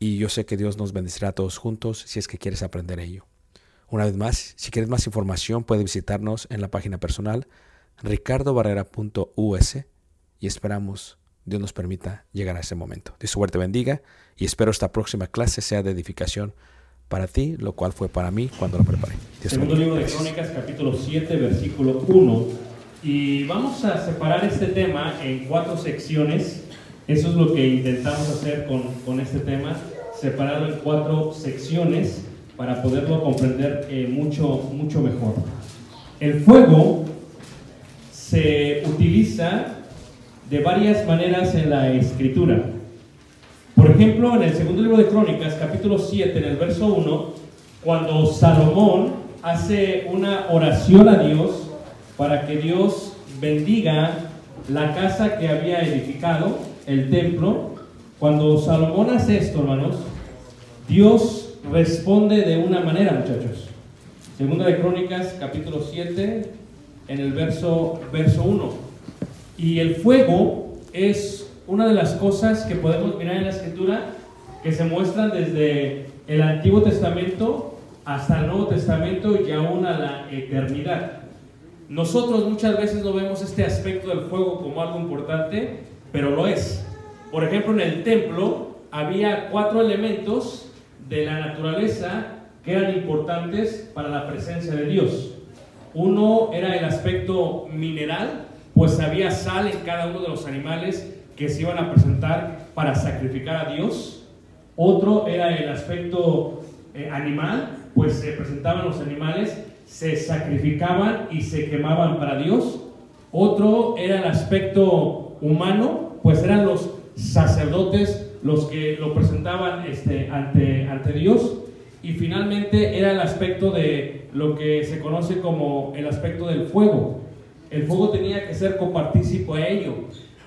y yo sé que Dios nos bendecirá a todos juntos si es que quieres aprender ello. Una vez más, si quieres más información, puedes visitarnos en la página personal ricardobarrera.us y esperamos Dios nos permita llegar a ese momento. Dios suerte bendiga y espero esta próxima clase sea de edificación para ti, lo cual fue para mí cuando lo preparé. Dios Segundo libro de Crónicas, capítulo 7, versículo 1. Y vamos a separar este tema en cuatro secciones. Eso es lo que intentamos hacer con, con este tema, separarlo en cuatro secciones para poderlo comprender eh, mucho, mucho mejor. El fuego se utiliza de varias maneras en la escritura. Por ejemplo, en el segundo libro de Crónicas, capítulo 7, en el verso 1, cuando Salomón hace una oración a Dios para que Dios bendiga la casa que había edificado, el templo, cuando Salomón hace esto, hermanos, Dios responde de una manera, muchachos. Segunda de Crónicas, capítulo 7, en el verso, verso 1. Y el fuego es una de las cosas que podemos mirar en la escritura que se muestran desde el Antiguo Testamento hasta el Nuevo Testamento y aún a la eternidad. Nosotros muchas veces no vemos este aspecto del fuego como algo importante, pero lo es. Por ejemplo, en el templo había cuatro elementos de la naturaleza que eran importantes para la presencia de Dios. Uno era el aspecto mineral, pues había sal en cada uno de los animales que se iban a presentar para sacrificar a Dios. Otro era el aspecto eh, animal, pues se presentaban los animales, se sacrificaban y se quemaban para Dios. Otro era el aspecto humano, pues eran los sacerdotes los que lo presentaban este, ante, ante Dios. Y finalmente era el aspecto de lo que se conoce como el aspecto del fuego. El fuego tenía que ser copartícipo a ello.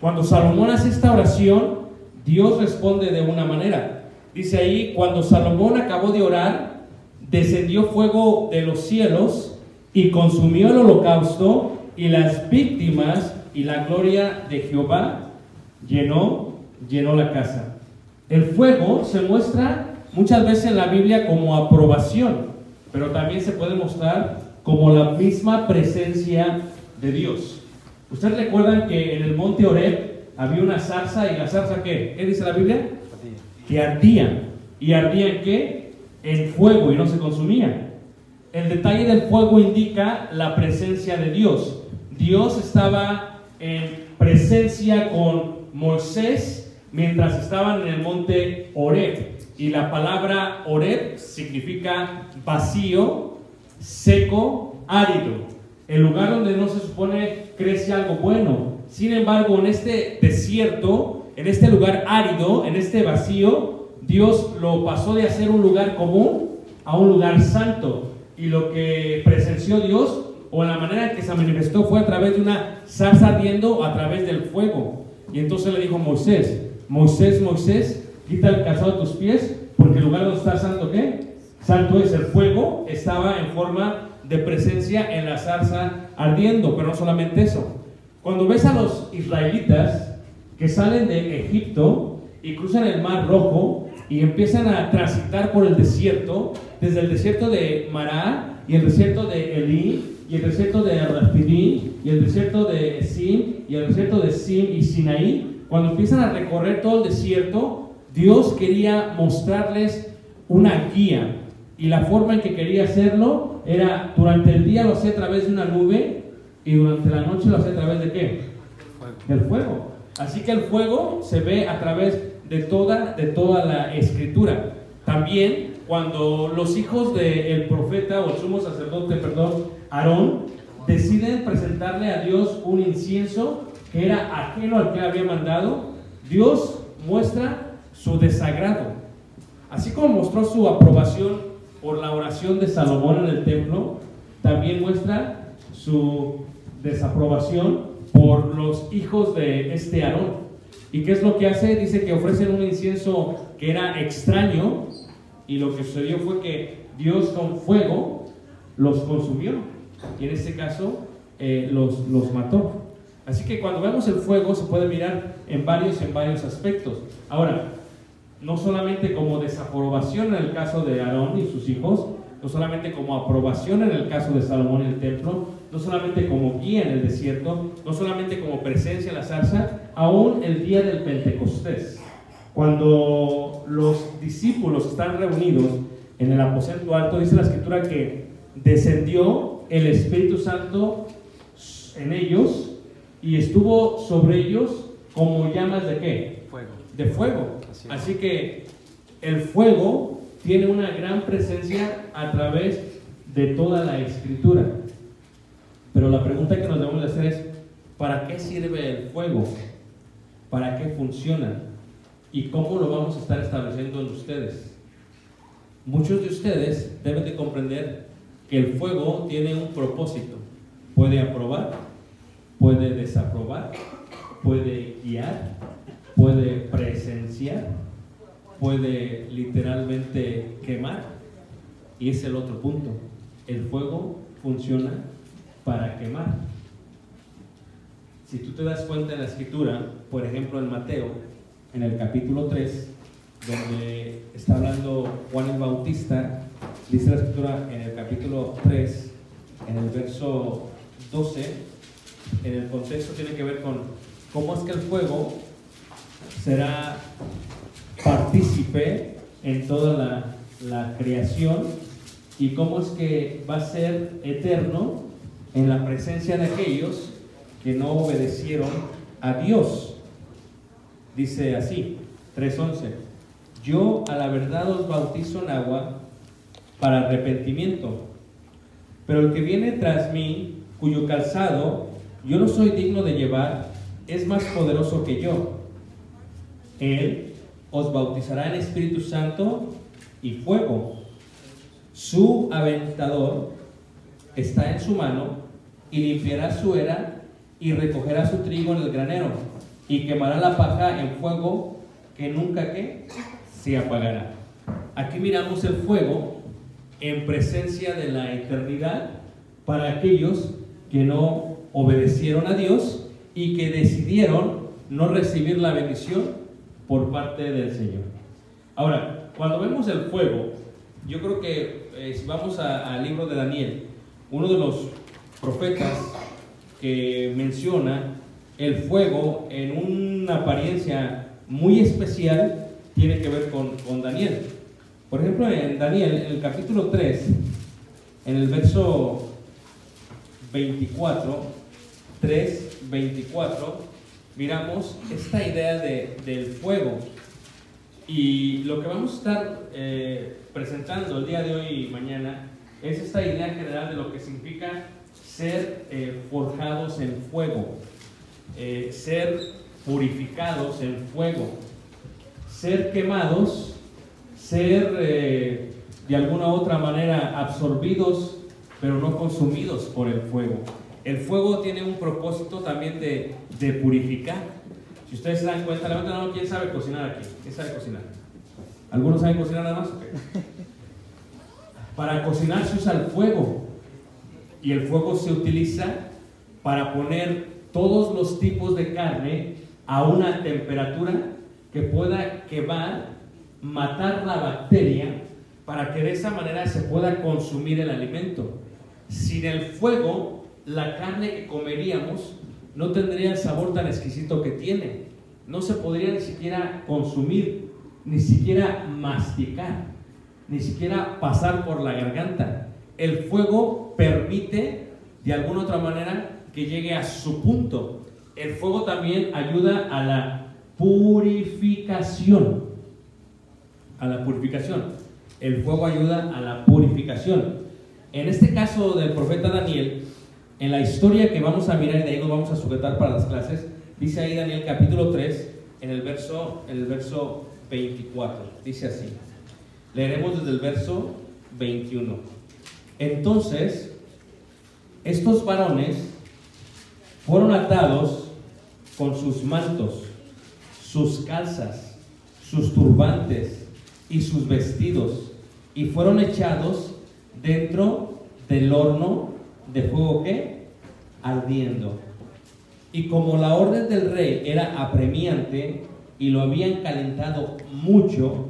Cuando Salomón hace esta oración, Dios responde de una manera. Dice ahí, cuando Salomón acabó de orar, descendió fuego de los cielos y consumió el holocausto y las víctimas y la gloria de Jehová llenó, llenó la casa. El fuego se muestra muchas veces en la Biblia como aprobación, pero también se puede mostrar como la misma presencia de Dios. ¿Ustedes recuerdan que en el monte Oreb había una zarza y la zarza qué? ¿Qué dice la Biblia? Que ardía. ¿Y ardía en qué? En fuego y no se consumía. El detalle del fuego indica la presencia de Dios. Dios estaba en presencia con Moisés mientras estaban en el monte Oreb. Y la palabra Oreb significa vacío, seco, árido. El lugar donde no se supone crece algo bueno. Sin embargo, en este desierto, en este lugar árido, en este vacío, Dios lo pasó de hacer un lugar común a un lugar santo. Y lo que presenció Dios, o la manera en que se manifestó, fue a través de una zarza ardiendo, a través del fuego. Y entonces le dijo Moisés, Moisés, Moisés, quita el calzado de tus pies, porque el lugar donde está santo, ¿qué? Santo es el fuego, estaba en forma de presencia en la zarza ardiendo, pero no solamente eso. Cuando ves a los israelitas que salen de Egipto y cruzan el Mar Rojo y empiezan a transitar por el desierto, desde el desierto de Mará y el desierto de Elí y el desierto de Rafidim y el desierto de Sim y el desierto de Sim y Sinaí, cuando empiezan a recorrer todo el desierto, Dios quería mostrarles una guía y la forma en que quería hacerlo era durante el día lo hacía a través de una nube y durante la noche lo hacía a través de qué? Del fuego. Así que el fuego se ve a través de toda, de toda la escritura. También cuando los hijos del profeta o el sumo sacerdote, perdón, Aarón, deciden presentarle a Dios un incienso que era ajeno al que había mandado, Dios muestra su desagrado. Así como mostró su aprobación por la oración de Salomón en el templo, también muestra su desaprobación por los hijos de este Aarón. ¿Y qué es lo que hace? Dice que ofrecen un incienso que era extraño y lo que sucedió fue que Dios con fuego los consumió y en este caso eh, los, los mató. Así que cuando vemos el fuego se puede mirar en varios, en varios aspectos. Ahora, no solamente como desaprobación en el caso de Aarón y sus hijos, no solamente como aprobación en el caso de Salomón en el templo, no solamente como guía en el desierto, no solamente como presencia en la zarza, aún el día del Pentecostés. Cuando los discípulos están reunidos en el aposento alto, dice la escritura que descendió el Espíritu Santo en ellos y estuvo sobre ellos como llamas de qué? Fuego. De fuego. Así que el fuego tiene una gran presencia a través de toda la escritura. Pero la pregunta que nos debemos de hacer es, ¿para qué sirve el fuego? ¿Para qué funciona? ¿Y cómo lo vamos a estar estableciendo en ustedes? Muchos de ustedes deben de comprender que el fuego tiene un propósito. Puede aprobar, puede desaprobar, puede guiar, puede presenciar, puede literalmente quemar. Y es el otro punto. El fuego funciona para quemar. Si tú te das cuenta en la escritura, por ejemplo en Mateo, en el capítulo 3, donde está hablando Juan el Bautista, dice la escritura en el capítulo 3, en el verso 12, en el contexto tiene que ver con cómo es que el fuego será partícipe en toda la, la creación y cómo es que va a ser eterno en la presencia de aquellos que no obedecieron a Dios. Dice así, 3.11, yo a la verdad os bautizo en agua para arrepentimiento, pero el que viene tras mí, cuyo calzado yo no soy digno de llevar, es más poderoso que yo. Él os bautizará en Espíritu Santo y fuego. Su aventador está en su mano y limpiará su era y recogerá su trigo en el granero y quemará la paja en fuego que nunca que se apagará. Aquí miramos el fuego en presencia de la eternidad para aquellos que no obedecieron a Dios y que decidieron no recibir la bendición por parte del Señor. Ahora, cuando vemos el fuego, yo creo que eh, vamos al libro de Daniel, uno de los profetas que menciona el fuego en una apariencia muy especial tiene que ver con, con Daniel. Por ejemplo, en Daniel, en el capítulo 3, en el verso 24, 3, 24, miramos esta idea de- del fuego. Y lo que vamos a estar eh, presentando el día de hoy y mañana es esta idea general de lo que significa ser eh, forjados en fuego, eh, ser purificados en fuego, ser quemados, ser eh, de alguna u otra manera absorbidos, pero no consumidos por el fuego. El fuego tiene un propósito también de, de purificar. Si ustedes se dan cuenta, levanten la mano, ¿quién sabe cocinar aquí? ¿Quién sabe cocinar? ¿Algunos saben cocinar nada más? Ok. Para cocinar se usa el fuego. Y el fuego se utiliza para poner todos los tipos de carne a una temperatura que pueda quemar, matar la bacteria, para que de esa manera se pueda consumir el alimento. Sin el fuego, la carne que comeríamos no tendría el sabor tan exquisito que tiene. No se podría ni siquiera consumir, ni siquiera masticar, ni siquiera pasar por la garganta. El fuego permite, de alguna otra manera, que llegue a su punto. El fuego también ayuda a la purificación. A la purificación. El fuego ayuda a la purificación. En este caso del profeta Daniel, en la historia que vamos a mirar y de ahí nos vamos a sujetar para las clases, dice ahí Daniel capítulo 3, en el verso, en el verso 24. Dice así. Leeremos desde el verso 21. Entonces, estos varones fueron atados con sus mantos, sus calzas, sus turbantes y sus vestidos, y fueron echados dentro del horno de fuego que ardiendo. Y como la orden del rey era apremiante y lo habían calentado mucho,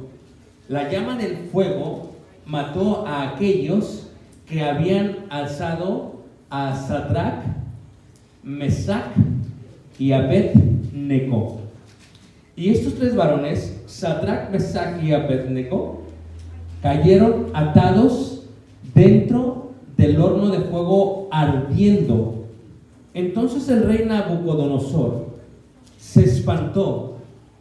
la llama del fuego mató a aquellos que habían alzado a Sadrach, Mesach y Abednego. Y estos tres varones, Sadrach, Mesach y Abednego, cayeron atados dentro del horno de fuego ardiendo. Entonces el rey Nabucodonosor se espantó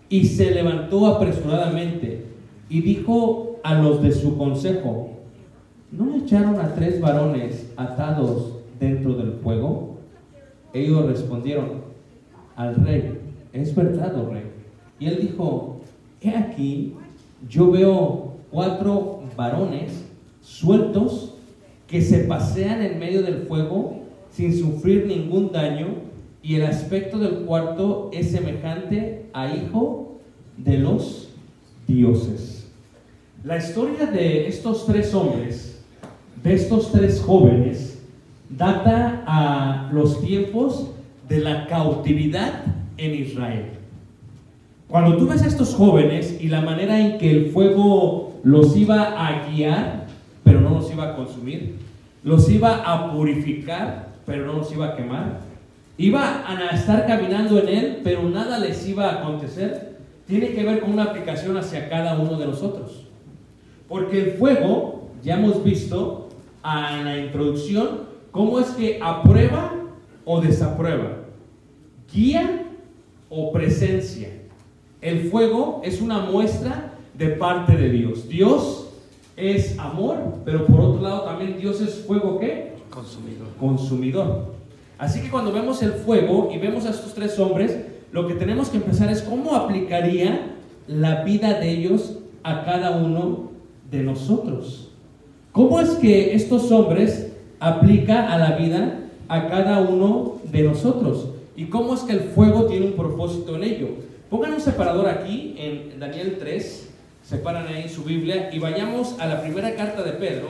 y se levantó apresuradamente y dijo a los de su consejo, ¿no echaron a tres varones atados dentro del fuego? Ellos respondieron al rey, es verdad, oh rey. Y él dijo, he aquí, yo veo cuatro varones sueltos que se pasean en medio del fuego sin sufrir ningún daño y el aspecto del cuarto es semejante a hijo de los dioses. La historia de estos tres hombres, de estos tres jóvenes, data a los tiempos de la cautividad en Israel. Cuando tú ves a estos jóvenes y la manera en que el fuego los iba a guiar, pero no los iba a consumir, los iba a purificar, pero no los iba a quemar, iba a estar caminando en él, pero nada les iba a acontecer, tiene que ver con una aplicación hacia cada uno de nosotros. Porque el fuego, ya hemos visto en la introducción, cómo es que aprueba o desaprueba, guía o presencia. El fuego es una muestra de parte de Dios. Dios es amor, pero por otro lado también Dios es fuego ¿qué? Consumidor. consumidor. Así que cuando vemos el fuego y vemos a estos tres hombres, lo que tenemos que empezar es cómo aplicaría la vida de ellos a cada uno de nosotros. ¿Cómo es que estos hombres aplica a la vida a cada uno de nosotros? ¿Y cómo es que el fuego tiene un propósito en ello? Pongan un separador aquí en Daniel 3, separan ahí su Biblia y vayamos a la primera carta de Pedro,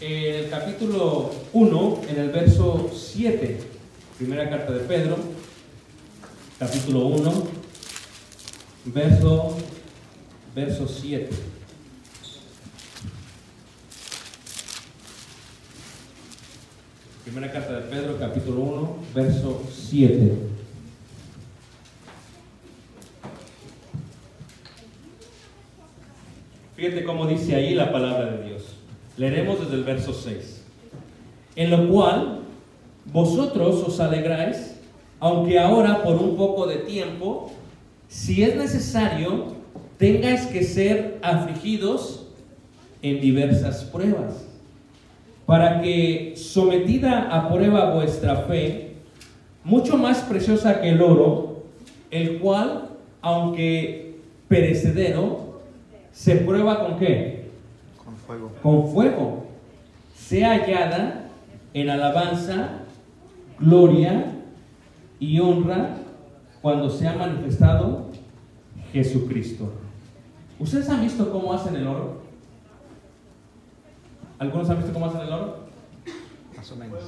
en el capítulo 1, en el verso 7. Primera carta de Pedro, capítulo 1, verso, verso 7. Primera carta de Pedro, capítulo 1, verso 7. Fíjate cómo dice ahí la palabra de Dios. Leeremos desde el verso 6. En lo cual vosotros os alegráis, aunque ahora por un poco de tiempo, si es necesario, tengáis que ser afligidos en diversas pruebas, para que sometida a prueba vuestra fe, mucho más preciosa que el oro, el cual, aunque perecedero, se prueba con qué? Con fuego. con fuego, sea hallada en alabanza, gloria y honra cuando se ha manifestado Jesucristo. ¿Ustedes han visto cómo hacen el oro? ¿Algunos han visto cómo hacen el oro? Más o menos.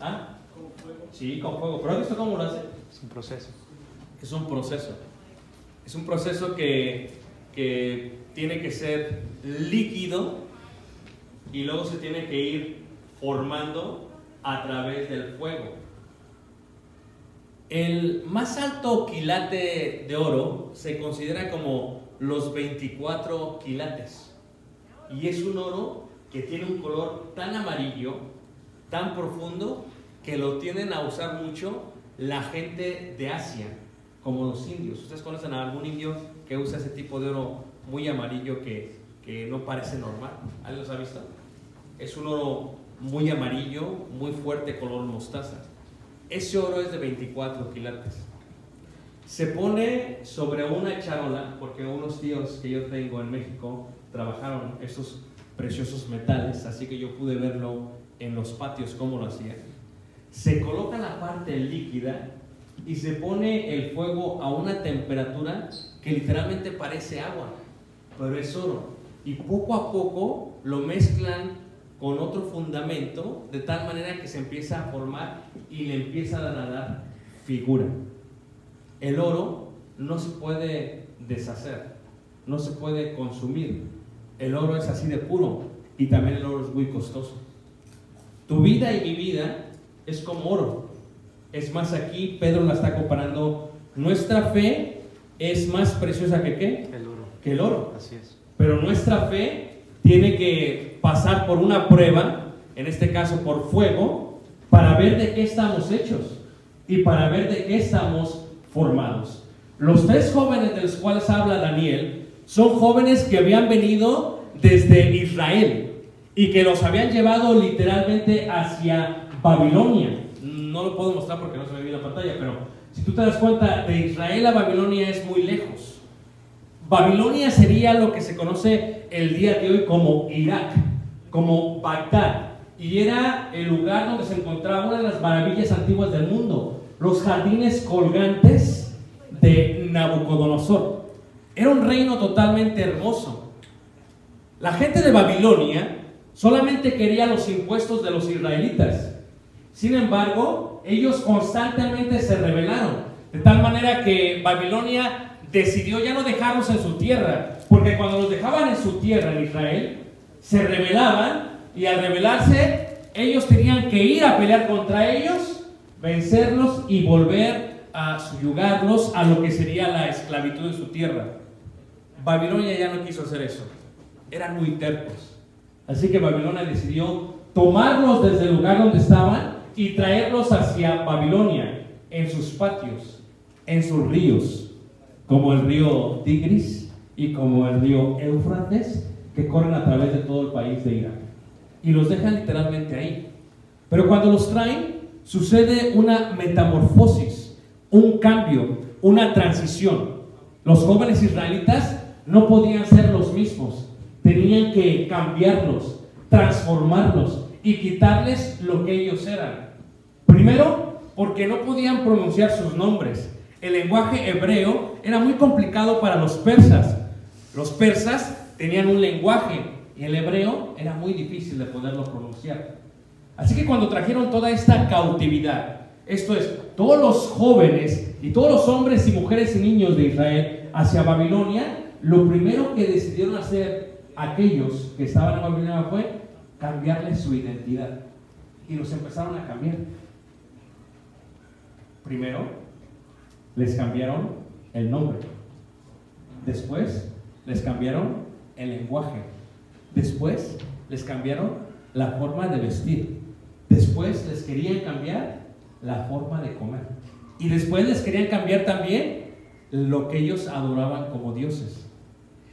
¿Ah? Sí, con fuego. ¿Pero han visto cómo lo hacen? Es un proceso. Es un proceso. Es un proceso que, que tiene que ser líquido y luego se tiene que ir formando a través del fuego. El más alto quilate de oro se considera como los 24 quilates. Y es un oro que tiene un color tan amarillo, tan profundo, que lo tienden a usar mucho la gente de Asia, como los indios. ¿Ustedes conocen a algún indio que usa ese tipo de oro muy amarillo que, que no parece normal? ¿Alguien los ha visto? Es un oro muy amarillo, muy fuerte, color mostaza. Ese oro es de 24 quilates. Se pone sobre una charola, porque unos tíos que yo tengo en México trabajaron esos preciosos metales, así que yo pude verlo en los patios cómo lo hacían. Se coloca la parte líquida y se pone el fuego a una temperatura que literalmente parece agua, pero es oro. Y poco a poco lo mezclan con otro fundamento de tal manera que se empieza a formar y le empieza a dar figura. El oro no se puede deshacer, no se puede consumir. El oro es así de puro y también el oro es muy costoso. Tu vida y mi vida es como oro. Es más, aquí Pedro la está comparando. Nuestra fe es más preciosa que qué? El oro. Que el oro. Así es. Pero nuestra fe tiene que pasar por una prueba, en este caso por fuego, para ver de qué estamos hechos y para ver de qué estamos formados. Los tres jóvenes de los cuales habla Daniel son jóvenes que habían venido desde Israel y que los habían llevado literalmente hacia Babilonia. No lo puedo mostrar porque no se ve bien la pantalla, pero si tú te das cuenta, de Israel a Babilonia es muy lejos. Babilonia sería lo que se conoce el día de hoy como Irak, como Bagdad, y era el lugar donde se encontraba una de las maravillas antiguas del mundo, los jardines colgantes de Nabucodonosor. Era un reino totalmente hermoso. La gente de Babilonia solamente quería los impuestos de los israelitas. Sin embargo, ellos constantemente se rebelaron, de tal manera que Babilonia decidió ya no dejarlos en su tierra, porque cuando los dejaban en su tierra, en Israel, se rebelaban y al rebelarse, ellos tenían que ir a pelear contra ellos, vencerlos y volver a subyugarlos a lo que sería la esclavitud de su tierra. Babilonia ya no quiso hacer eso. Eran muy tercos. Así que Babilonia decidió tomarlos desde el lugar donde estaban y traerlos hacia Babilonia, en sus patios, en sus ríos, como el río Tigris y como el río Éufrates, que corren a través de todo el país de Irak. Y los dejan literalmente ahí. Pero cuando los traen, sucede una metamorfosis, un cambio, una transición. Los jóvenes israelitas no podían ser los mismos, tenían que cambiarlos, transformarlos y quitarles lo que ellos eran. Primero, porque no podían pronunciar sus nombres. El lenguaje hebreo era muy complicado para los persas. Los persas tenían un lenguaje y el hebreo era muy difícil de poderlo pronunciar. Así que cuando trajeron toda esta cautividad, esto es, todos los jóvenes y todos los hombres y mujeres y niños de Israel hacia Babilonia, lo primero que decidieron hacer aquellos que estaban en Babilonia fue cambiarles su identidad. Y los empezaron a cambiar. Primero, les cambiaron el nombre. Después, les cambiaron el lenguaje. Después, les cambiaron la forma de vestir. Después, les querían cambiar la forma de comer. Y después les querían cambiar también lo que ellos adoraban como dioses.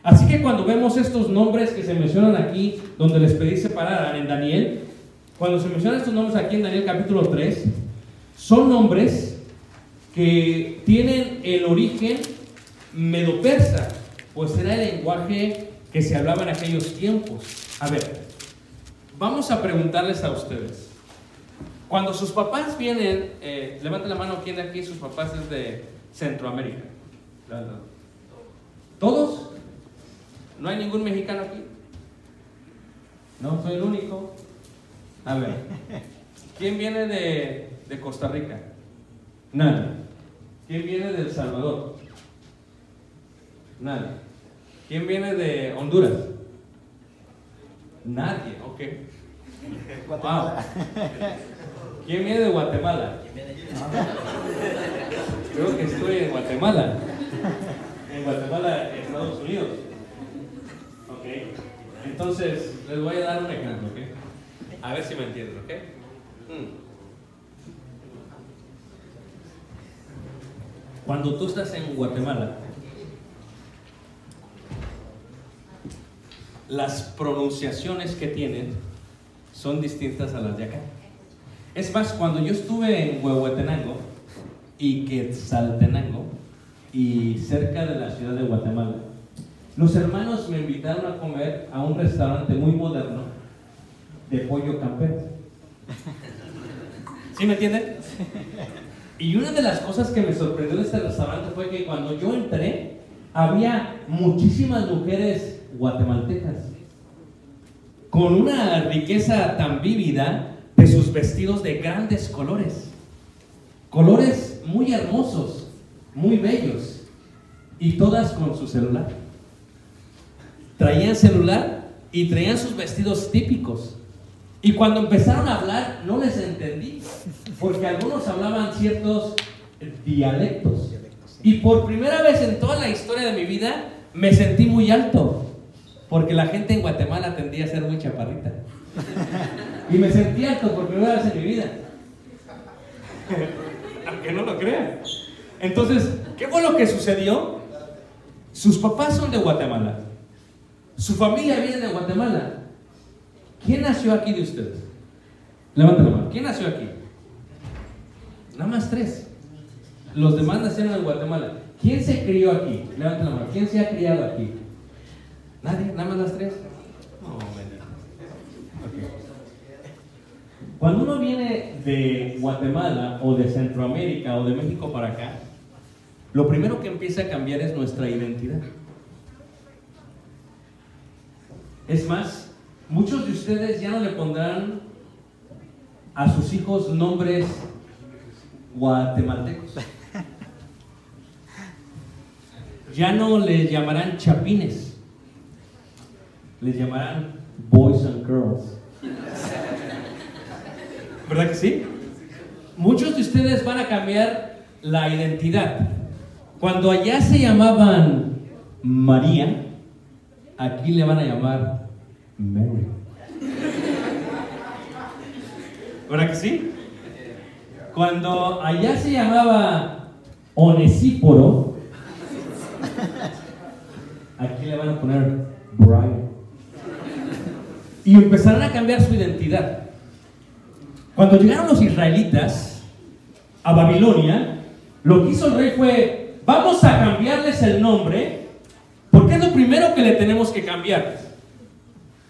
Así que cuando vemos estos nombres que se mencionan aquí, donde les pedí separar en Daniel, cuando se mencionan estos nombres aquí en Daniel capítulo 3, son nombres que tienen el origen medopersa, pues era el lenguaje que se hablaba en aquellos tiempos. A ver, vamos a preguntarles a ustedes. Cuando sus papás vienen, eh, levanten la mano, ¿quién de aquí sus papás es de Centroamérica? ¿Todos? ¿No hay ningún mexicano aquí? No, soy el único. A ver, ¿quién viene de, de Costa Rica? Nadie. ¿Quién viene de El Salvador? Nadie. ¿Quién viene de Honduras? Nadie, ok. Wow. ¿Quién viene de Guatemala? Creo que estoy en Guatemala. En Guatemala, Estados Unidos. Entonces, les voy a dar un ejemplo, ok. A ver si me entienden, ok. Mm. Cuando tú estás en Guatemala, las pronunciaciones que tienen son distintas a las de acá. Es más, cuando yo estuve en Huehuetenango y Quetzaltenango y cerca de la ciudad de Guatemala, los hermanos me invitaron a comer a un restaurante muy moderno de pollo campero. ¿Sí me entienden? Y una de las cosas que me sorprendió de este restaurante fue que cuando yo entré, había muchísimas mujeres guatemaltecas con una riqueza tan vívida de sus vestidos de grandes colores. Colores muy hermosos, muy bellos, y todas con su celular. Traían celular y traían sus vestidos típicos. Y cuando empezaron a hablar, no les entendí, porque algunos hablaban ciertos dialectos. Y por primera vez en toda la historia de mi vida, me sentí muy alto, porque la gente en Guatemala tendía a ser muy chaparrita. Y me sentí alto por primera vez en mi vida. Aunque no lo crean. Entonces, ¿qué fue lo que sucedió? Sus papás son de Guatemala. Su familia viene de Guatemala. ¿Quién nació aquí de ustedes? Levanten la mano. ¿Quién nació aquí? Nada más tres. Los demás nacieron en Guatemala. ¿Quién se crió aquí? Levanten la mano. ¿Quién se ha criado aquí? ¿Nadie? ¿Nada más las tres? No. Cuando uno viene de Guatemala o de Centroamérica o de México para acá, lo primero que empieza a cambiar es nuestra identidad. Es más, muchos de ustedes ya no le pondrán a sus hijos nombres guatemaltecos. Ya no les llamarán chapines, les llamarán boys and girls. ¿Verdad que sí? Muchos de ustedes van a cambiar la identidad. Cuando allá se llamaban María, aquí le van a llamar Mary. ¿Verdad que sí? Cuando allá se llamaba Onesíforo, aquí le van a poner Brian. Y empezaron a cambiar su identidad. Cuando llegaron los israelitas a Babilonia, lo que hizo el rey fue, vamos a cambiarles el nombre, lo primero que le tenemos que cambiar.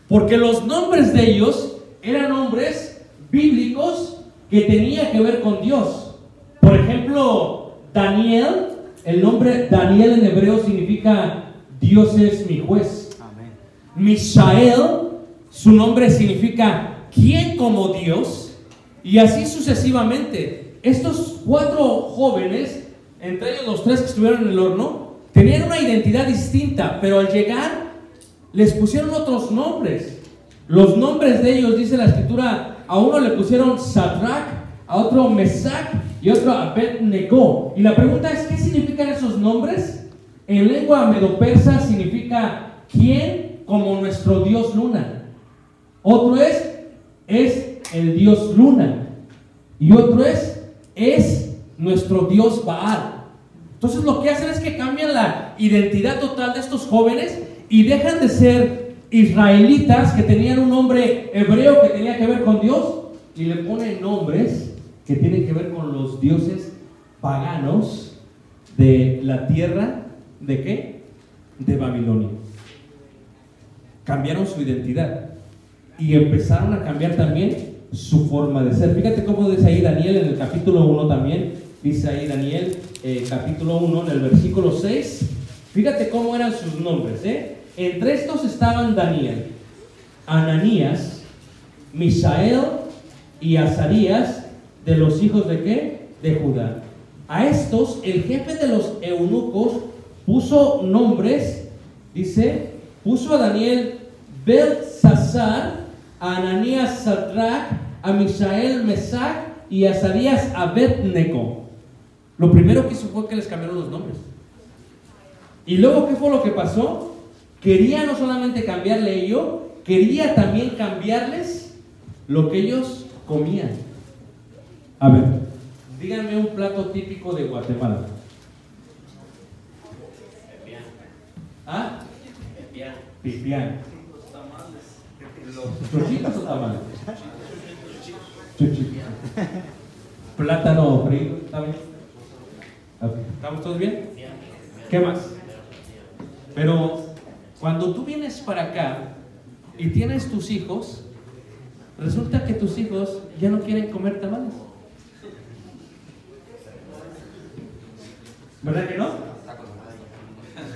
Porque los nombres de ellos eran nombres bíblicos que tenían que ver con Dios. Por ejemplo, Daniel, el nombre Daniel en hebreo significa Dios es mi juez. Mishael, su nombre significa ¿quién como Dios? Y así sucesivamente. Estos cuatro jóvenes, entre ellos los tres que estuvieron en el horno, tenían una identidad distinta, pero al llegar les pusieron otros nombres. Los nombres de ellos, dice la escritura, a uno le pusieron Sadrach, a otro Mesach y otro Abednego. Y la pregunta es, ¿qué significan esos nombres? En lengua medo-persa significa ¿quién como nuestro dios luna? Otro es, es el dios luna. Y otro es, es nuestro dios Baal. Entonces lo que hacen es que cambian la identidad total de estos jóvenes y dejan de ser israelitas que tenían un nombre hebreo que tenía que ver con Dios y le ponen nombres que tienen que ver con los dioses paganos de la tierra de qué? De Babilonia. Cambiaron su identidad y empezaron a cambiar también su forma de ser. Fíjate cómo dice ahí Daniel en el capítulo 1 también, dice ahí Daniel eh, capítulo 1 en el versículo 6. Fíjate cómo eran sus nombres, ¿eh? Entre estos estaban Daniel, Ananías, Misael y Azarías de los hijos de qué? De Judá. A estos el jefe de los eunucos puso nombres, dice, puso a Daniel Belsasar, a Ananías Sadrach, a Misael Mesach y a Azarías Abednego. Lo primero que hizo fue que les cambiaron los nombres. Y luego, ¿qué fue lo que pasó? Quería no solamente cambiarle ello, quería también cambiarles lo que ellos comían. A ver, díganme un plato típico de Guatemala. ¿Ah? Pipián. ¿Chuchitos o tamales? Chuchitos. Plátano frito, ¿está bien? ¿Estamos todos bien? ¿Qué más? Pero cuando tú vienes para acá y tienes tus hijos, resulta que tus hijos ya no quieren comer tamales. ¿Verdad que no?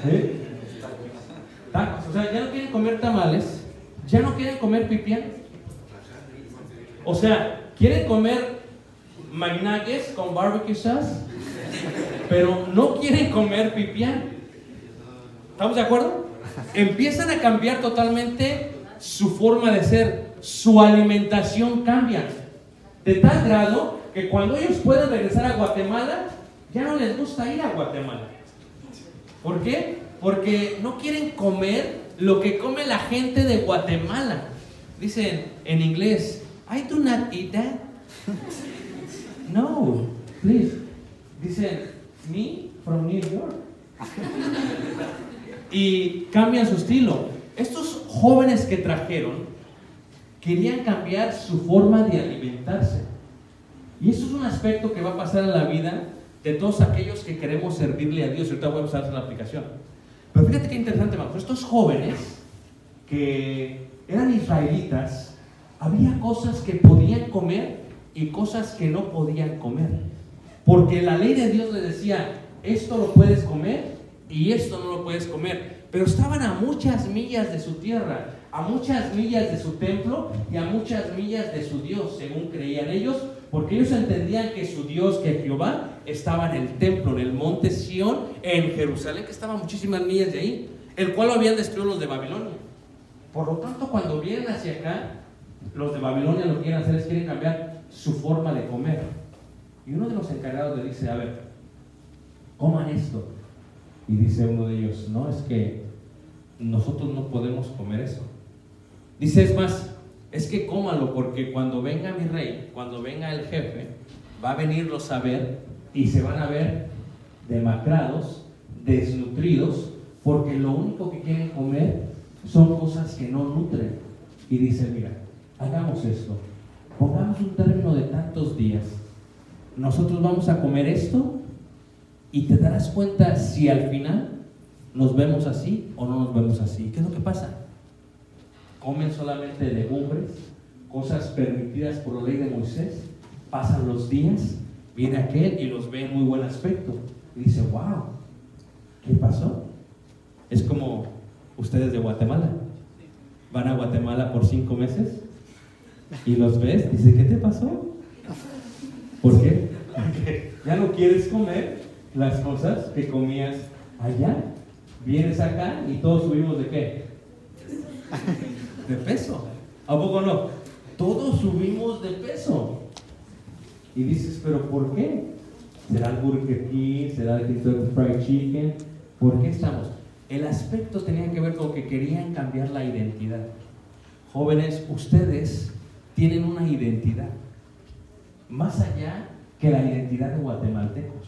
¿Sí? Tacos, o sea, ya no quieren comer tamales, ya no quieren comer pipián. O sea, quieren comer magnagues con barbecue sauce, pero no quieren comer pipián. ¿Estamos de acuerdo? Empiezan a cambiar totalmente su forma de ser, su alimentación cambia. De tal grado que cuando ellos pueden regresar a Guatemala, ya no les gusta ir a Guatemala. ¿Por qué? Porque no quieren comer lo que come la gente de Guatemala. Dicen en inglés, I do not eat that. No, please. Dicen, me from New York. y cambian su estilo. Estos jóvenes que trajeron querían cambiar su forma de alimentarse. Y eso es un aspecto que va a pasar en la vida de todos aquellos que queremos servirle a Dios. Y ahorita vamos a hacer la aplicación. Pero fíjate qué interesante, hermano. Estos jóvenes que eran israelitas, había cosas que podían comer y cosas que no podían comer. Porque la ley de Dios les decía, esto lo puedes comer y esto no lo puedes comer. Pero estaban a muchas millas de su tierra, a muchas millas de su templo y a muchas millas de su Dios, según creían ellos, porque ellos entendían que su Dios, que Jehová, estaba en el templo, en el monte Sión, en Jerusalén, que estaba a muchísimas millas de ahí, el cual lo habían destruido los de Babilonia. Por lo tanto, cuando vienen hacia acá, los de Babilonia lo que quieren hacer es quieren cambiar su forma de comer. Y uno de los encargados le dice, a ver, coman esto. Y dice uno de ellos, no, es que nosotros no podemos comer eso. Dice, es más, es que cómalo porque cuando venga mi rey, cuando venga el jefe, va a venirlos a ver y se van a ver demacrados, desnutridos, porque lo único que quieren comer son cosas que no nutren. Y dice, mira, hagamos esto, pongamos un término de tantos días, nosotros vamos a comer esto y te darás cuenta si al final nos vemos así o no nos vemos así. ¿Qué es lo que pasa? Comen solamente legumbres, cosas permitidas por la ley de Moisés, pasan los días, viene aquel y los ve en muy buen aspecto. Y dice, wow, ¿qué pasó? Es como ustedes de Guatemala. Van a Guatemala por cinco meses y los ves, dice, ¿qué te pasó? ¿Por qué? Porque ya no quieres comer las cosas que comías allá. Vienes acá y todos subimos de qué? De peso. ¿A poco no? Todos subimos de peso. Y dices, ¿pero por qué? ¿Será el Burger King? ¿Será el Fried Chicken? ¿Por qué estamos? El aspecto tenía que ver con que querían cambiar la identidad. Jóvenes, ustedes tienen una identidad más allá que la identidad de guatemaltecos,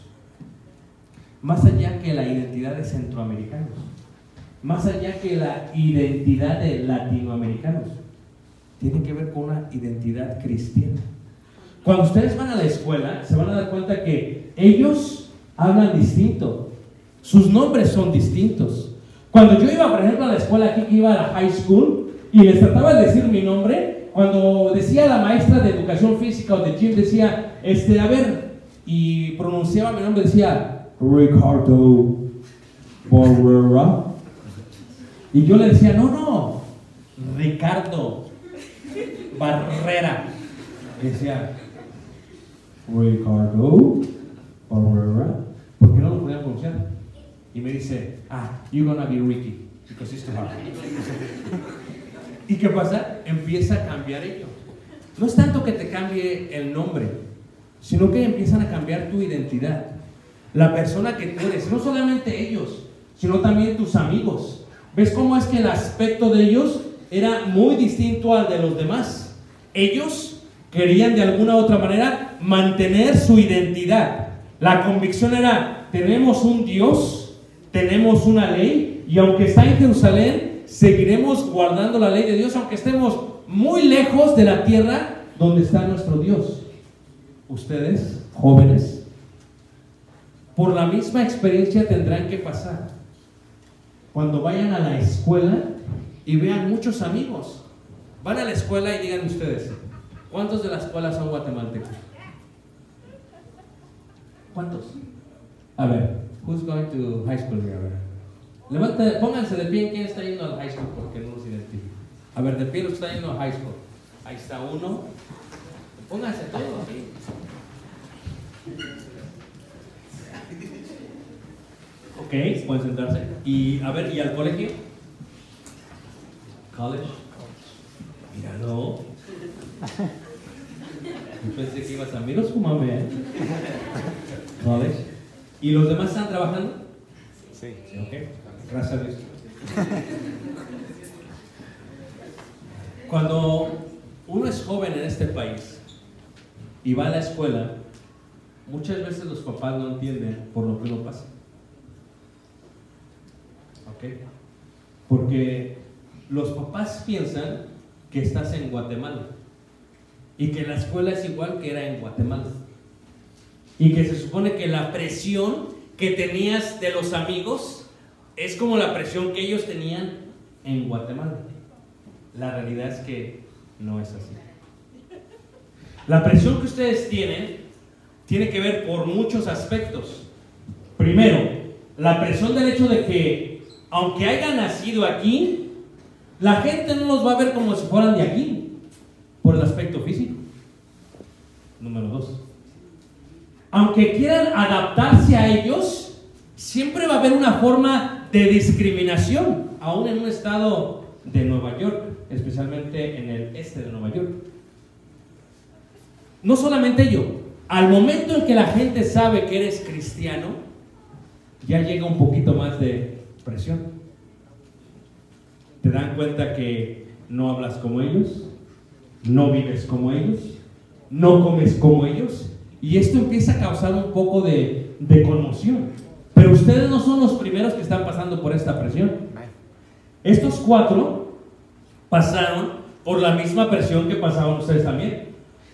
más allá que la identidad de centroamericanos, más allá que la identidad de latinoamericanos. Tiene que ver con una identidad cristiana. Cuando ustedes van a la escuela, se van a dar cuenta que ellos hablan distinto. Sus nombres son distintos. Cuando yo iba, por ejemplo, a la escuela aquí, que iba a la high school, y les trataba de decir mi nombre, cuando decía la maestra de educación física o de gym, decía, este, a ver, y pronunciaba mi nombre, decía, Ricardo Barrera. Y yo le decía, no, no, Ricardo Barrera. Y decía, Ricardo Barrera. ¿Por qué no lo podía pronunciar? Y me dice, ah, you're gonna be Ricky, because it's too hard. ¿Y qué pasa? Empieza a cambiar ello. No es tanto que te cambie el nombre, sino que empiezan a cambiar tu identidad. La persona que tú eres, no solamente ellos, sino también tus amigos. ¿Ves cómo es que el aspecto de ellos era muy distinto al de los demás? Ellos querían de alguna u otra manera mantener su identidad. La convicción era, tenemos un Dios, tenemos una ley, y aunque está en Jerusalén, seguiremos guardando la ley de Dios, aunque estemos muy lejos de la tierra donde está nuestro Dios. Ustedes, jóvenes, por la misma experiencia tendrán que pasar. Cuando vayan a la escuela y vean muchos amigos, van a la escuela y digan ustedes, ¿cuántos de la escuela son guatemaltecos? ¿Cuántos? A ver, who's going to high school? Levante, pónganse de pie quién está yendo al high school porque no los identifico. A ver, de pie los que están yendo al high school. Ahí está uno. Pónganse todos aquí. Ok, pueden sentarse. Y a ver, ¿y al colegio? College. Míralo. Yo pensé que ibas a mirar su mamá. ¿eh? College. ¿Y los demás están trabajando? Sí. Sí, ok. Gracias a Dios. Cuando uno es joven en este país y va a la escuela, muchas veces los papás no entienden por lo que uno pasa. ¿Ok? Porque los papás piensan que estás en Guatemala y que la escuela es igual que era en Guatemala. Y que se supone que la presión que tenías de los amigos es como la presión que ellos tenían en Guatemala. La realidad es que no es así. La presión que ustedes tienen tiene que ver por muchos aspectos. Primero, la presión del hecho de que, aunque hayan nacido aquí, la gente no los va a ver como si fueran de aquí, por el aspecto físico. Número dos. Aunque quieran adaptarse a ellos, siempre va a haber una forma de discriminación, aún en un estado de Nueva York, especialmente en el este de Nueva York. No solamente ello, al momento en que la gente sabe que eres cristiano, ya llega un poquito más de presión. Te dan cuenta que no hablas como ellos, no vives como ellos, no comes como ellos, y esto empieza a causar un poco de, de conmoción. Pero ustedes no son los primeros que están pasando por esta presión. Estos cuatro pasaron por la misma presión que pasaban ustedes también.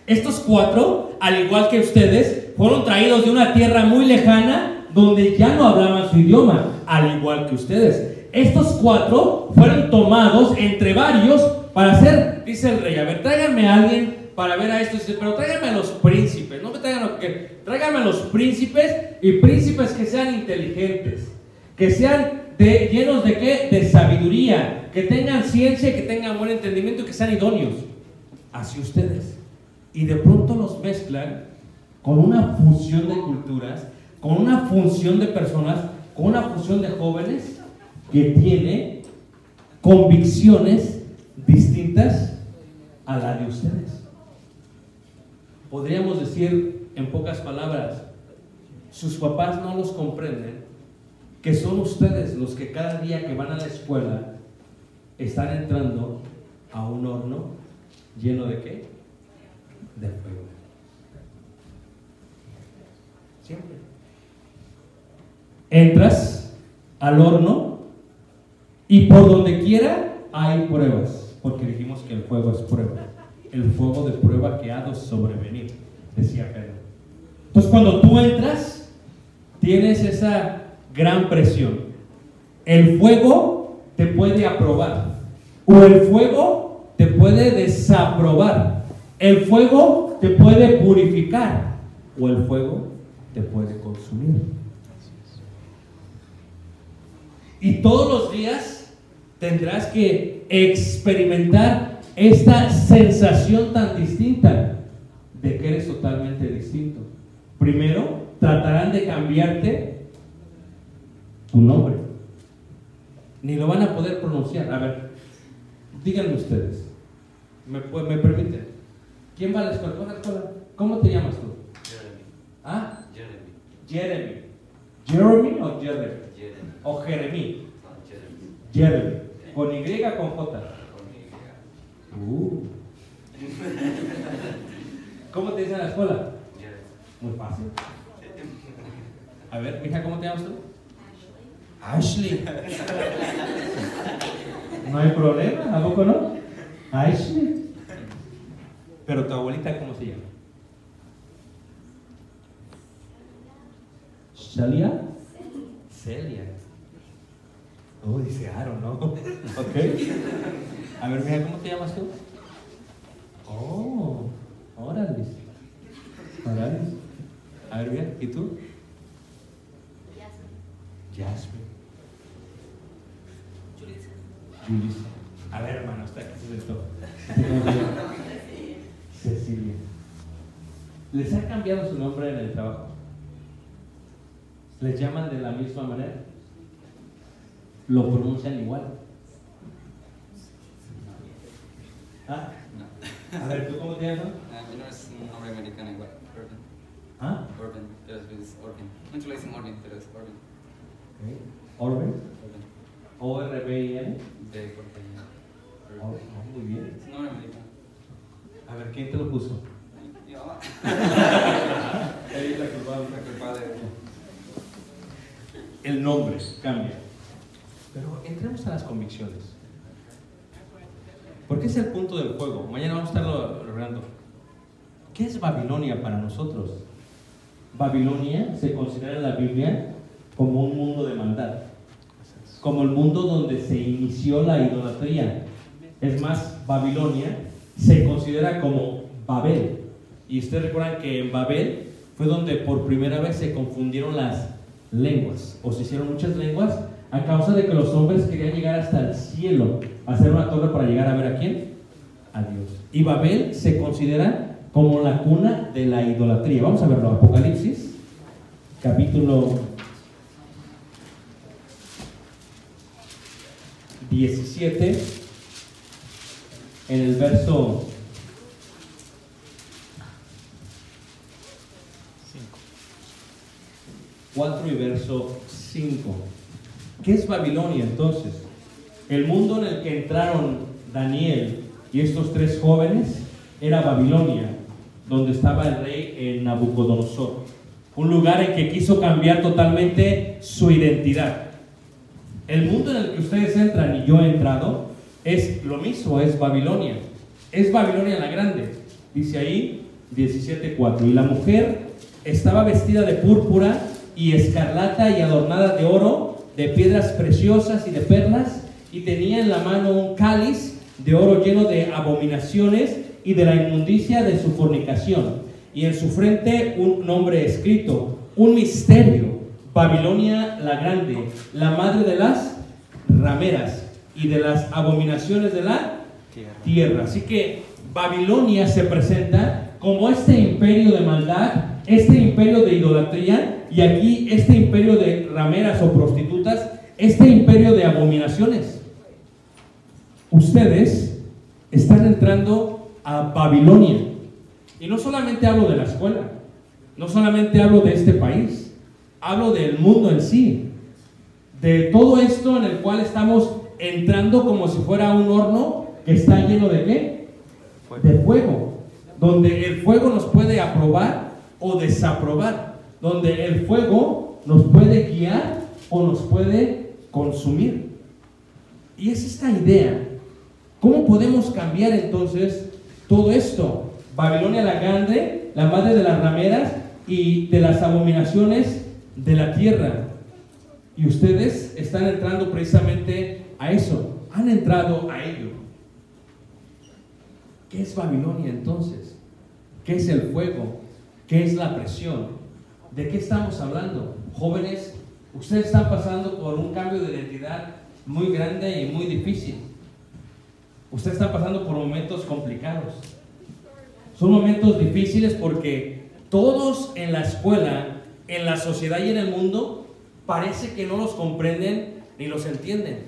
Estos cuatro, al igual que ustedes, fueron traídos de una tierra muy lejana donde ya no hablaban su idioma, al igual que ustedes. Estos cuatro fueron tomados entre varios para hacer, dice el rey, a ver, tráiganme a alguien para ver a estos, dice, pero tráiganme a los príncipes, no me traigan a que, tráiganme a los príncipes y príncipes que sean inteligentes, que sean llenos de qué? De sabiduría, que tengan ciencia, que tengan buen entendimiento y que sean idóneos. Así ustedes. Y de pronto los mezclan con una fusión de culturas, con una función de personas, con una fusión de jóvenes que tiene convicciones distintas a la de ustedes. Podríamos decir en pocas palabras, sus papás no los comprenden, que son ustedes los que cada día que van a la escuela están entrando a un horno lleno de qué? De fuego. Siempre. Entras al horno y por donde quiera hay pruebas, porque dijimos que el fuego es prueba. El fuego de prueba que ha de sobrevenir, decía Pedro. Entonces cuando tú entras, tienes esa gran presión. El fuego te puede aprobar o el fuego te puede desaprobar. El fuego te puede purificar o el fuego te puede consumir. Y todos los días tendrás que experimentar esta sensación tan distinta de que eres totalmente distinto. Primero, tratarán de cambiarte tu nombre. Ni lo van a poder pronunciar. A ver, díganme ustedes. ¿Me, me permiten? ¿Quién va a la escuela? ¿Cómo te llamas tú? Jeremy. ¿Ah? Jeremy. Jeremy. ¿Jeremy o Jeremy? Jeremy. O Jeremy. No, Jeremy. Jeremy. ¿Con Y o con J? Uh. ¿Cómo te dicen en la escuela? Muy fácil. A ver, mija, ¿cómo te llamas tú? Ashley. No hay problema, ¿a poco no? Ashley. Pero tu abuelita, ¿cómo se llama? ¿Celia? Celia. Oh, dice Aaron, ¿no? ok. A ver, mija, ¿cómo te llamas tú? Oh, órale. Órale. A ver, bien, ¿y tú? Jasmine. Julissa. A ver, hermano, está aquí se sentó. ¿Cómo se llama? Cecilia. ¿Les ha cambiado su nombre en el trabajo? ¿Les llaman de la misma manera? ¿Lo pronuncian igual? ¿Ah? No. A ver, ¿tú cómo te llamas? Mi nombre es un nombre americano igual. Urban. ¿Ah? Urban. Pero es Orban. Muchos le dicen Orban, pero es Orban. Orben. Orban. O-R-B-I-N. De compañía. Oh, oh, muy bien. Es un nombre americano. A ver, ¿quién te lo puso? Mamá. Ella es la culpable. La culpa de... El nombre cambia. Pero entremos a las convicciones. Porque es el punto del juego. Mañana vamos a estarlo logrando. ¿Qué es Babilonia para nosotros? Babilonia se considera en la Biblia como un mundo de maldad. Como el mundo donde se inició la idolatría. Es más, Babilonia se considera como Babel. Y ustedes recuerdan que en Babel fue donde por primera vez se confundieron las lenguas, o se hicieron muchas lenguas, a causa de que los hombres querían llegar hasta el cielo, hacer una torre para llegar a ver a quién? A Dios. Y Babel se considera como la cuna de la idolatría. Vamos a verlo, Apocalipsis, capítulo 17, en el verso 4 y verso 5. 5. ¿Qué es Babilonia entonces? El mundo en el que entraron Daniel y estos tres jóvenes era Babilonia, donde estaba el rey eh, Nabucodonosor. Un lugar en que quiso cambiar totalmente su identidad. El mundo en el que ustedes entran y yo he entrado es lo mismo, es Babilonia. Es Babilonia la grande. Dice ahí 17.4. Y la mujer estaba vestida de púrpura y escarlata y adornada de oro, de piedras preciosas y de perlas, y tenía en la mano un cáliz de oro lleno de abominaciones y de la inmundicia de su fornicación, y en su frente un nombre escrito, un misterio, Babilonia la grande, la madre de las rameras y de las abominaciones de la tierra. Así que Babilonia se presenta como este imperio de maldad, este imperio de idolatría y aquí este imperio de rameras o prostitutas, este imperio de abominaciones. Ustedes están entrando a Babilonia. Y no solamente hablo de la escuela, no solamente hablo de este país, hablo del mundo en sí, de todo esto en el cual estamos entrando como si fuera un horno que está lleno de qué? De fuego, donde el fuego nos puede aprobar o desaprobar, donde el fuego nos puede guiar o nos puede consumir. Y es esta idea. ¿Cómo podemos cambiar entonces todo esto? Babilonia la grande, la madre de las rameras y de las abominaciones de la tierra. Y ustedes están entrando precisamente a eso. Han entrado a ello. ¿Qué es Babilonia entonces? ¿Qué es el fuego? ¿Qué es la presión? ¿De qué estamos hablando? Jóvenes, ustedes están pasando por un cambio de identidad muy grande y muy difícil. Ustedes están pasando por momentos complicados. Son momentos difíciles porque todos en la escuela, en la sociedad y en el mundo parece que no los comprenden ni los entienden.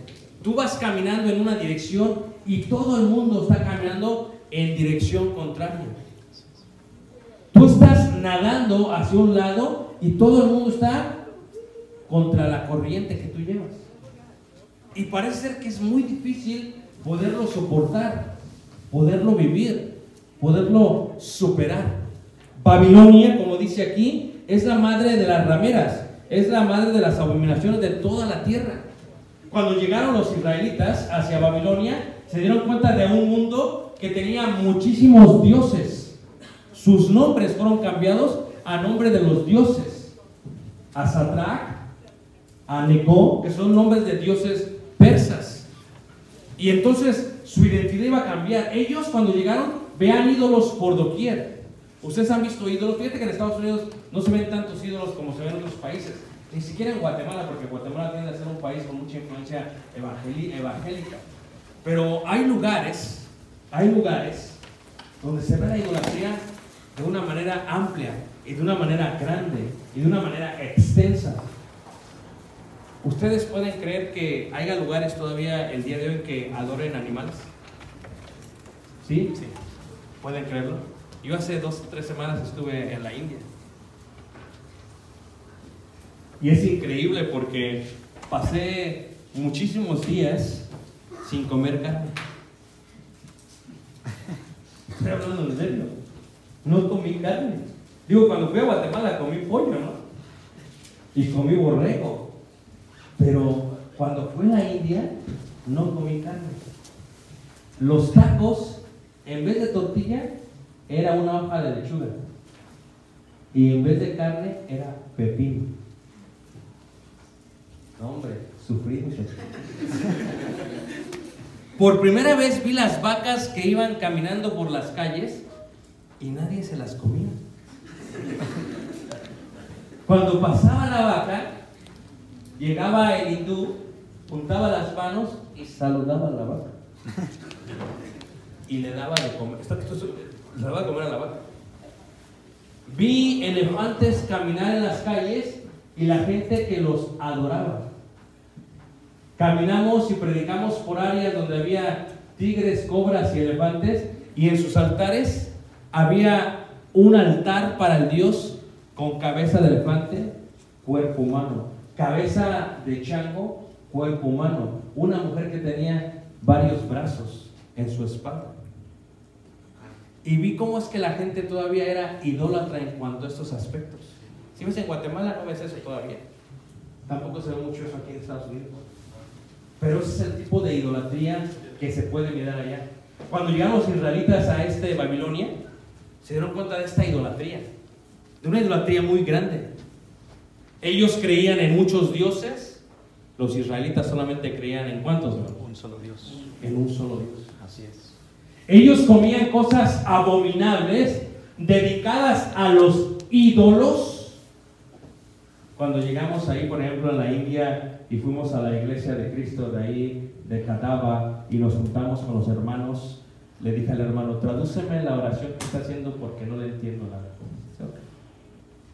Tú vas caminando en una dirección y todo el mundo está caminando en dirección contraria. Nadando hacia un lado y todo el mundo está contra la corriente que tú llevas. Y parece ser que es muy difícil poderlo soportar, poderlo vivir, poderlo superar. Babilonia, como dice aquí, es la madre de las rameras, es la madre de las abominaciones de toda la tierra. Cuando llegaron los israelitas hacia Babilonia, se dieron cuenta de un mundo que tenía muchísimos dioses. Sus nombres fueron cambiados a nombre de los dioses. A Sadrach, a Neco, que son nombres de dioses persas. Y entonces su identidad iba a cambiar. Ellos cuando llegaron vean ídolos por doquier. Ustedes han visto ídolos. Fíjate que en Estados Unidos no se ven tantos ídolos como se ven en otros países. Ni siquiera en Guatemala, porque Guatemala tiende a ser un país con mucha influencia evangélica. Pero hay lugares, hay lugares donde se ve la idolatría de una manera amplia y de una manera grande y de una manera extensa. ¿Ustedes pueden creer que haya lugares todavía el día de hoy que adoren animales? ¿Sí? Sí. ¿Pueden creerlo? Yo hace dos o tres semanas estuve en la India. Y es increíble porque pasé muchísimos días sin comer carne. Estoy hablando en serio. No comí carne. Digo, cuando fui a Guatemala comí pollo, ¿no? Y comí borrego. Pero cuando fui a la India, no comí carne. Los tacos, en vez de tortilla, era una hoja de lechuga. Y en vez de carne, era pepino. No, hombre, sufrí mucho. Por primera vez vi las vacas que iban caminando por las calles y nadie se las comía. Cuando pasaba la vaca, llegaba el hindú, juntaba las manos y saludaba a la vaca. Y le daba de comer. Le daba de comer a la vaca. Vi elefantes caminar en las calles y la gente que los adoraba. Caminamos y predicamos por áreas donde había tigres, cobras y elefantes y en sus altares había un altar para el dios con cabeza de elefante, cuerpo humano. cabeza de chango, cuerpo humano. Una mujer que tenía varios brazos en su espalda. Y vi cómo es que la gente todavía era idólatra en cuanto a estos aspectos. Si ves en Guatemala no ves eso todavía. Tampoco se ve mucho eso aquí en Estados Unidos. Pero ese es el tipo de idolatría que se puede mirar allá. Cuando llegaron los israelitas a este Babilonia, se dieron cuenta de esta idolatría. De una idolatría muy grande. Ellos creían en muchos dioses. Los israelitas solamente creían en cuántos, hermano? Un solo Dios. En un solo Dios. Así es. Ellos comían cosas abominables dedicadas a los ídolos. Cuando llegamos ahí, por ejemplo, en la India y fuimos a la iglesia de Cristo de ahí, de Cataba, y nos juntamos con los hermanos, le dije al hermano, tradúceme la oración que está haciendo porque no le entiendo nada.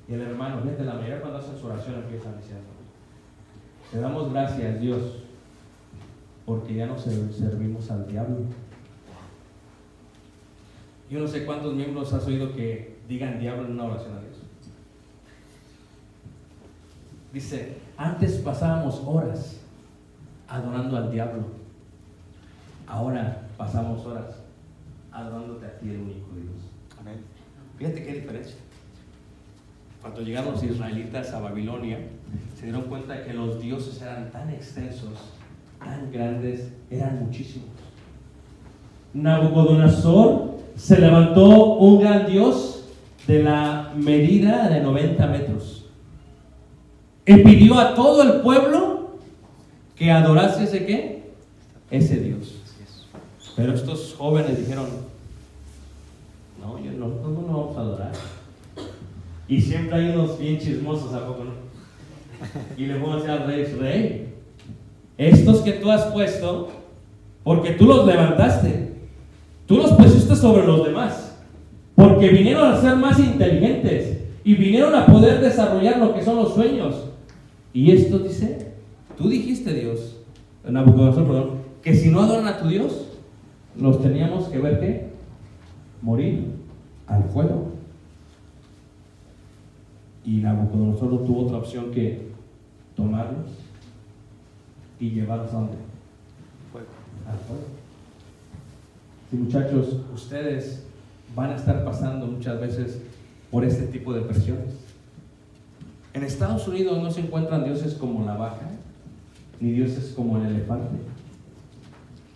Y el hermano, fíjate, la mayoría cuando hacen su oración empiezan diciendo, te damos gracias Dios, porque ya no ser- servimos al diablo. Yo no sé cuántos miembros has oído que digan diablo en una oración a Dios. Dice, antes pasábamos horas adorando al diablo. Ahora pasamos horas adorándote a ti, el único Dios. Amén. Fíjate qué diferencia. Cuando llegaron los israelitas a Babilonia, se dieron cuenta que los dioses eran tan extensos, tan grandes, eran muchísimos. Nabucodonosor se levantó un gran dios de la medida de 90 metros y pidió a todo el pueblo que adorase ese qué? Ese dios. Pero estos jóvenes dijeron, no, yo no, no, no vamos a adorar. Y siempre hay unos bien chismosos, ¿a poco no? Y le vamos a decir al rey, rey, estos que tú has puesto, porque tú los levantaste, tú los pusiste sobre los demás, porque vinieron a ser más inteligentes y vinieron a poder desarrollar lo que son los sueños. Y esto dice, tú dijiste Dios, Nabucodonosor, perdón, que si no adoran a tu Dios, los teníamos que ver qué? Morir al fuego. Y Nabucodonosor no tuvo otra opción que tomarlos y llevarlos a dónde? Fuego. Al fuego. Sí, muchachos, ustedes van a estar pasando muchas veces por este tipo de presiones. En Estados Unidos no se encuentran dioses como la vaca, ni dioses como el elefante.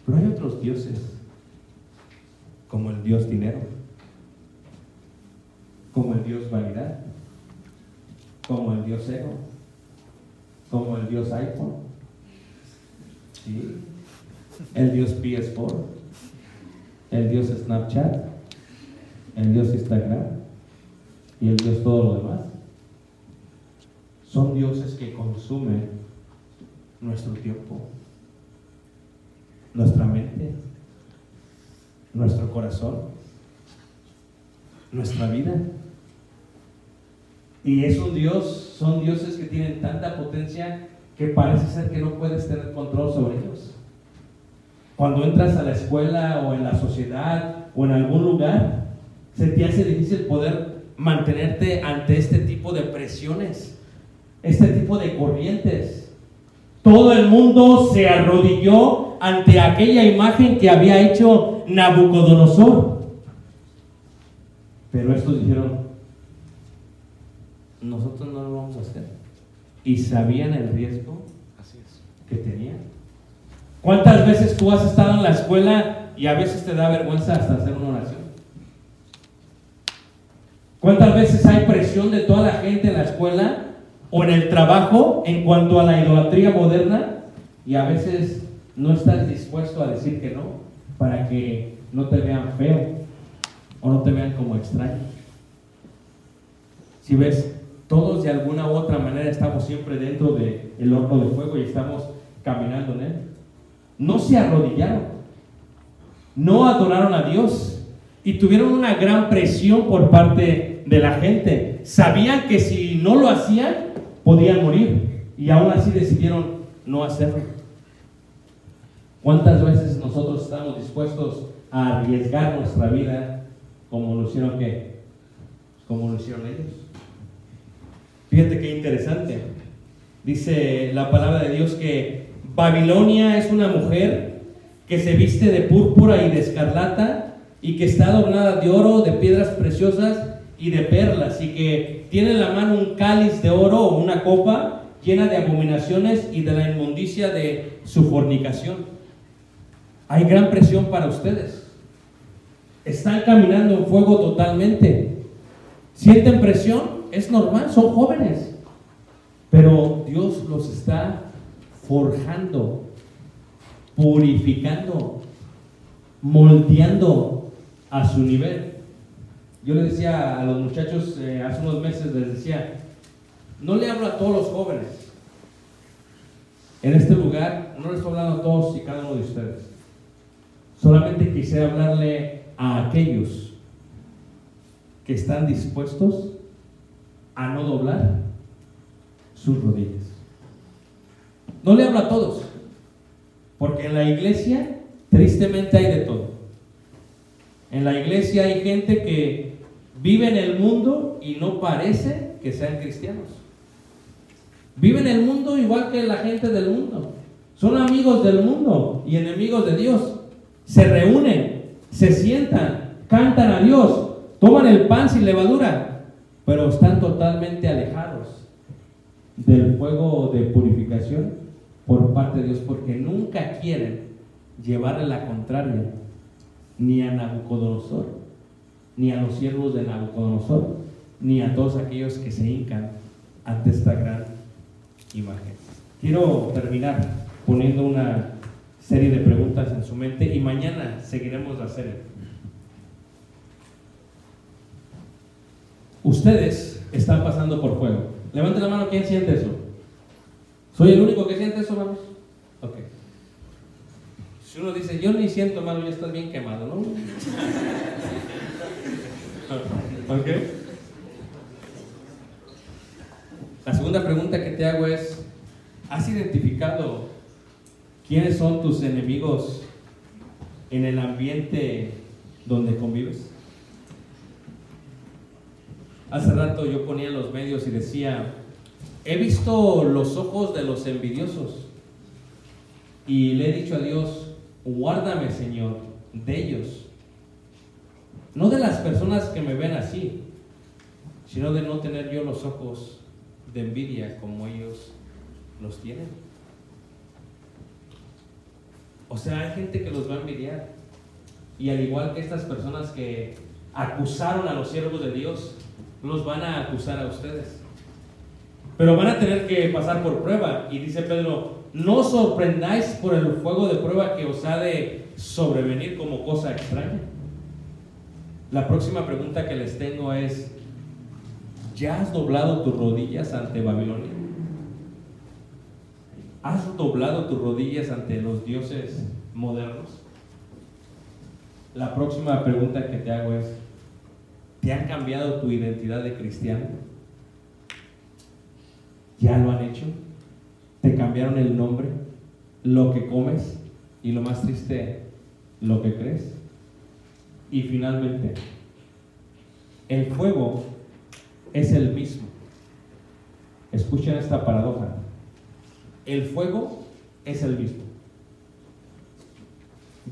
Pero hay otros dioses, como el dios dinero, como el dios vanidad, como el dios ego, como el dios iPhone, el dios PS4, el dios Snapchat, el dios Instagram y el dios todo lo demás. Son dioses que consumen nuestro tiempo, nuestra mente, nuestro corazón, nuestra vida. Y es un Dios, son dioses que tienen tanta potencia que parece ser que no puedes tener control sobre ellos. Cuando entras a la escuela o en la sociedad o en algún lugar, se te hace difícil poder mantenerte ante este tipo de presiones, este tipo de corrientes. Todo el mundo se arrodilló ante aquella imagen que había hecho Nabucodonosor. Pero estos dijeron, nosotros no lo vamos a hacer. Y sabían el riesgo Así es. que tenían. ¿Cuántas veces tú has estado en la escuela y a veces te da vergüenza hasta hacer una oración? ¿Cuántas veces hay presión de toda la gente en la escuela o en el trabajo en cuanto a la idolatría moderna y a veces no estás dispuesto a decir que no para que no te vean feo o no te vean como extraño? Si ves, todos de alguna u otra manera estamos siempre dentro del horno de fuego y estamos caminando en él. No se arrodillaron, no adoraron a Dios y tuvieron una gran presión por parte de la gente. Sabían que si no lo hacían, podían morir y aún así decidieron no hacerlo. ¿Cuántas veces nosotros estamos dispuestos a arriesgar nuestra vida como lo hicieron qué? Como lo hicieron ellos. Fíjate qué interesante. Dice la palabra de Dios que Babilonia es una mujer que se viste de púrpura y de escarlata y que está adornada de oro, de piedras preciosas y de perlas y que tiene en la mano un cáliz de oro o una copa llena de abominaciones y de la inmundicia de su fornicación. Hay gran presión para ustedes. Están caminando en fuego totalmente. ¿Sienten presión? Es normal, son jóvenes. Pero Dios los está forjando, purificando, moldeando a su nivel. Yo le decía a los muchachos eh, hace unos meses, les decía, no le hablo a todos los jóvenes. En este lugar no les estoy hablando a todos y cada uno de ustedes. Solamente quisiera hablarle a aquellos que están dispuestos a no doblar sus rodillas. No le hablo a todos, porque en la iglesia tristemente hay de todo. En la iglesia hay gente que vive en el mundo y no parece que sean cristianos. Viven el mundo igual que la gente del mundo. Son amigos del mundo y enemigos de Dios. Se reúnen, se sientan, cantan a Dios, toman el pan sin levadura, pero están totalmente alejados del fuego de purificación por parte de Dios porque nunca quieren llevarle la contraria ni a Nabucodonosor, ni a los siervos de Nabucodonosor, ni a todos aquellos que se hincan ante esta gran imagen. Quiero terminar poniendo una serie de preguntas en su mente y mañana seguiremos la serie. Ustedes están pasando por fuego. Levanten la mano, ¿quién siente eso? ¿Soy el único que siente eso, vamos? Ok. Si uno dice, yo ni siento, hermano, ya estás bien quemado, ¿no? ok. La segunda pregunta que te hago es, ¿has identificado quiénes son tus enemigos en el ambiente donde convives? Hace rato yo ponía en los medios y decía, he visto los ojos de los envidiosos y le he dicho a Dios, guárdame Señor de ellos. No de las personas que me ven así, sino de no tener yo los ojos de envidia como ellos los tienen. O sea, hay gente que los va a envidiar. Y al igual que estas personas que acusaron a los siervos de Dios, los van a acusar a ustedes. Pero van a tener que pasar por prueba. Y dice Pedro, no sorprendáis por el fuego de prueba que os ha de sobrevenir como cosa extraña. La próxima pregunta que les tengo es, ¿ya has doblado tus rodillas ante Babilonia? ¿Has doblado tus rodillas ante los dioses modernos? La próxima pregunta que te hago es, ¿te han cambiado tu identidad de cristiano? ¿Ya lo han hecho? ¿Te cambiaron el nombre? ¿Lo que comes? Y lo más triste, lo que crees. Y finalmente, el fuego es el mismo. Escuchen esta paradoja. El fuego es el mismo.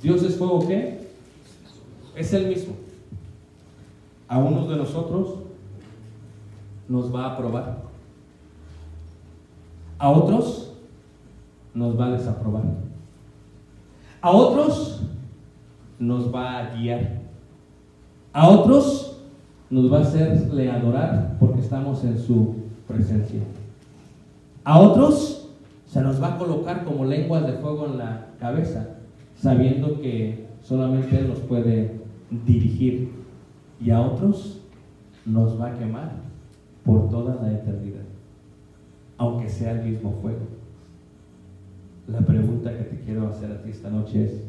Dios es fuego qué? Es el mismo. A unos de nosotros nos va a aprobar. A otros nos va a desaprobar. A otros nos va a guiar. A otros nos va a hacerle adorar porque estamos en su presencia. A otros se nos va a colocar como lenguas de fuego en la cabeza, sabiendo que solamente Él nos puede dirigir. Y a otros nos va a quemar por toda la eternidad, aunque sea el mismo fuego. La pregunta que te quiero hacer a ti esta noche es,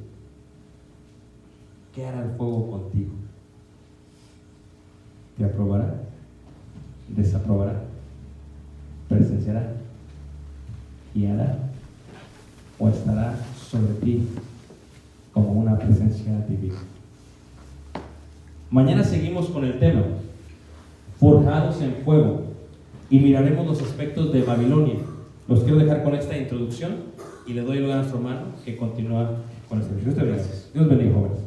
¿qué hará el fuego contigo? ¿Te aprobará? ¿Desaprobará? ¿Presenciará? ¿Guiará? ¿O estará sobre ti como una presencia divina? Mañana seguimos con el tema, forjados en fuego, y miraremos los aspectos de Babilonia. Los quiero dejar con esta introducción y le doy lugar a nuestro hermano que continúa con el servicio. Gracias. Dios bendiga, jóvenes.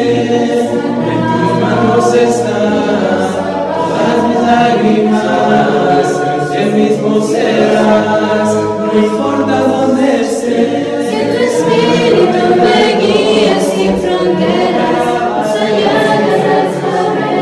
En tus manos estás todas mis lágrimas. Tú mismo serás, no importa dónde estés. Si tu espíritu me guías sin fronteras, los años las superas.